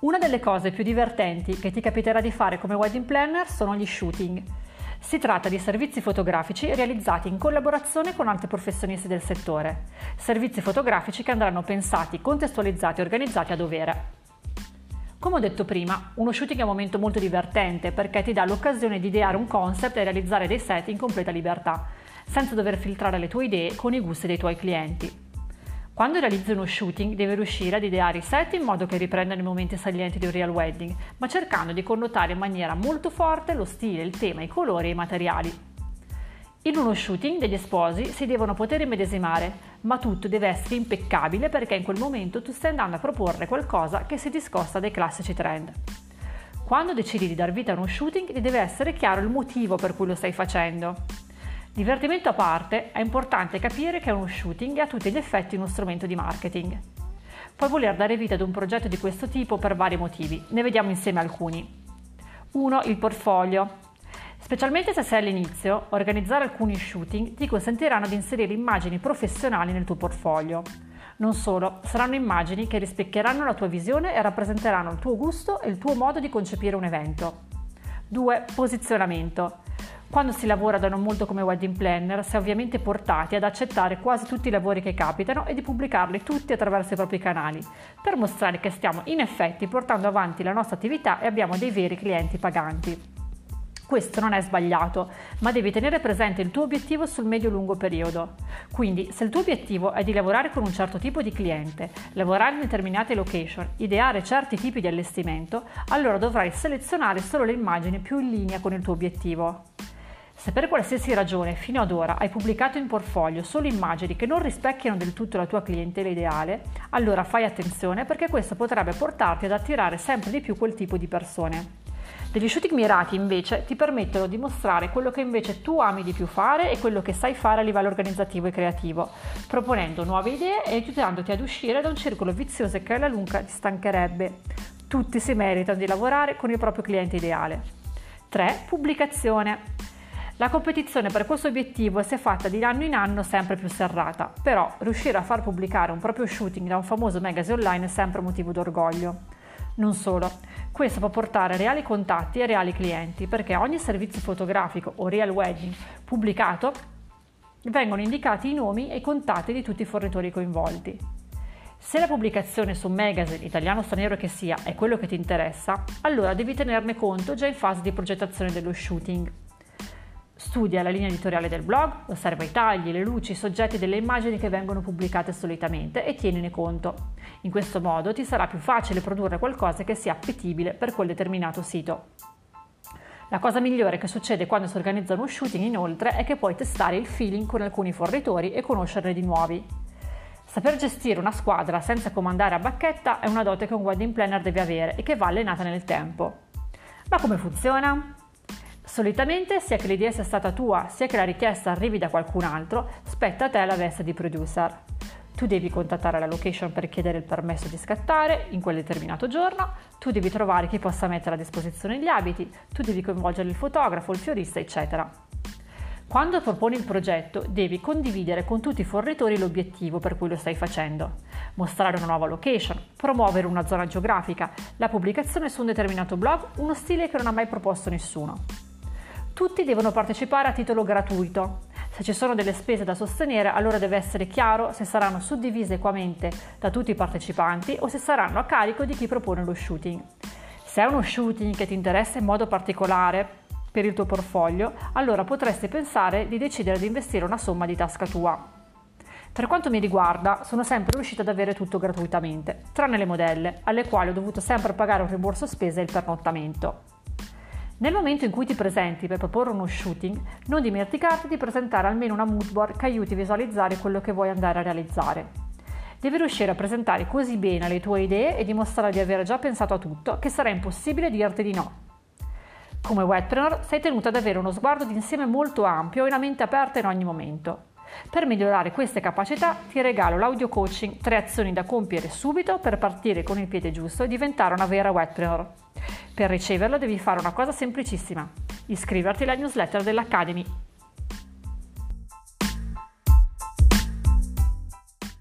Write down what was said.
Una delle cose più divertenti che ti capiterà di fare come wedding planner sono gli shooting. Si tratta di servizi fotografici realizzati in collaborazione con altri professionisti del settore. Servizi fotografici che andranno pensati, contestualizzati e organizzati a dovere. Come ho detto prima, uno shooting è un momento molto divertente perché ti dà l'occasione di ideare un concept e realizzare dei set in completa libertà, senza dover filtrare le tue idee con i gusti dei tuoi clienti. Quando realizzi uno shooting devi riuscire ad ideare i set in modo che riprendano i momenti salienti di un real wedding, ma cercando di connotare in maniera molto forte lo stile, il tema, i colori e i materiali. In uno shooting degli sposi si devono poter immedesimare, ma tutto deve essere impeccabile perché in quel momento tu stai andando a proporre qualcosa che si discosta dai classici trend. Quando decidi di dar vita a uno shooting ti deve essere chiaro il motivo per cui lo stai facendo. Divertimento a parte, è importante capire che uno shooting è a tutti gli effetti uno strumento di marketing. Puoi voler dare vita ad un progetto di questo tipo per vari motivi, ne vediamo insieme alcuni. 1. Il portfolio. Specialmente se sei all'inizio, organizzare alcuni shooting ti consentiranno di inserire immagini professionali nel tuo portfolio. Non solo, saranno immagini che rispecchieranno la tua visione e rappresenteranno il tuo gusto e il tuo modo di concepire un evento. 2. Posizionamento. Quando si lavora da non molto come wedding planner, si è ovviamente portati ad accettare quasi tutti i lavori che capitano e di pubblicarli tutti attraverso i propri canali, per mostrare che stiamo in effetti portando avanti la nostra attività e abbiamo dei veri clienti paganti. Questo non è sbagliato, ma devi tenere presente il tuo obiettivo sul medio-lungo periodo. Quindi, se il tuo obiettivo è di lavorare con un certo tipo di cliente, lavorare in determinate location, ideare certi tipi di allestimento, allora dovrai selezionare solo le immagini più in linea con il tuo obiettivo. Se per qualsiasi ragione fino ad ora hai pubblicato in portfolio solo immagini che non rispecchiano del tutto la tua clientela ideale, allora fai attenzione perché questo potrebbe portarti ad attirare sempre di più quel tipo di persone. Degli shooting mirati invece ti permettono di mostrare quello che invece tu ami di più fare e quello che sai fare a livello organizzativo e creativo, proponendo nuove idee e aiutandoti ad uscire da un circolo vizioso che alla lunga ti stancherebbe. Tutti si meritano di lavorare con il proprio cliente ideale. 3. Pubblicazione. La competizione per questo obiettivo si è fatta di anno in anno sempre più serrata, però riuscire a far pubblicare un proprio shooting da un famoso magazine online è sempre motivo d'orgoglio. Non solo, questo può portare reali contatti e reali clienti, perché ogni servizio fotografico o real wedding pubblicato vengono indicati i nomi e i contatti di tutti i fornitori coinvolti. Se la pubblicazione su un magazine, italiano o straniero che sia, è quello che ti interessa, allora devi tenerne conto già in fase di progettazione dello shooting. Studia la linea editoriale del blog, osserva i tagli, le luci, i soggetti delle immagini che vengono pubblicate solitamente e tienine conto. In questo modo ti sarà più facile produrre qualcosa che sia appetibile per quel determinato sito. La cosa migliore che succede quando si organizza uno shooting inoltre è che puoi testare il feeling con alcuni fornitori e conoscerne di nuovi. Saper gestire una squadra senza comandare a bacchetta è una dote che un wedding planner deve avere e che va allenata nel tempo. Ma come funziona? Solitamente, sia che l'idea sia stata tua, sia che la richiesta arrivi da qualcun altro, spetta a te la veste di producer. Tu devi contattare la location per chiedere il permesso di scattare in quel determinato giorno, tu devi trovare chi possa mettere a disposizione gli abiti, tu devi coinvolgere il fotografo, il fiorista, eccetera. Quando proponi il progetto, devi condividere con tutti i fornitori l'obiettivo per cui lo stai facendo, mostrare una nuova location, promuovere una zona geografica, la pubblicazione su un determinato blog, uno stile che non ha mai proposto nessuno. Tutti devono partecipare a titolo gratuito. Se ci sono delle spese da sostenere, allora deve essere chiaro se saranno suddivise equamente da tutti i partecipanti o se saranno a carico di chi propone lo shooting. Se è uno shooting che ti interessa in modo particolare per il tuo portfolio, allora potresti pensare di decidere di investire una somma di tasca tua. Per quanto mi riguarda, sono sempre riuscita ad avere tutto gratuitamente, tranne le modelle, alle quali ho dovuto sempre pagare un rimborso spese e il pernottamento. Nel momento in cui ti presenti per proporre uno shooting, non dimenticarti di presentare almeno una mood board che aiuti a visualizzare quello che vuoi andare a realizzare. Devi riuscire a presentare così bene le tue idee e dimostrare di aver già pensato a tutto che sarà impossibile dirti di no. Come webpreneur sei tenuto ad avere uno sguardo d'insieme molto ampio e una mente aperta in ogni momento. Per migliorare queste capacità ti regalo l'audio coaching 3 azioni da compiere subito per partire con il piede giusto e diventare una vera webpreneur. Per riceverlo devi fare una cosa semplicissima, iscriverti alla newsletter dell'Academy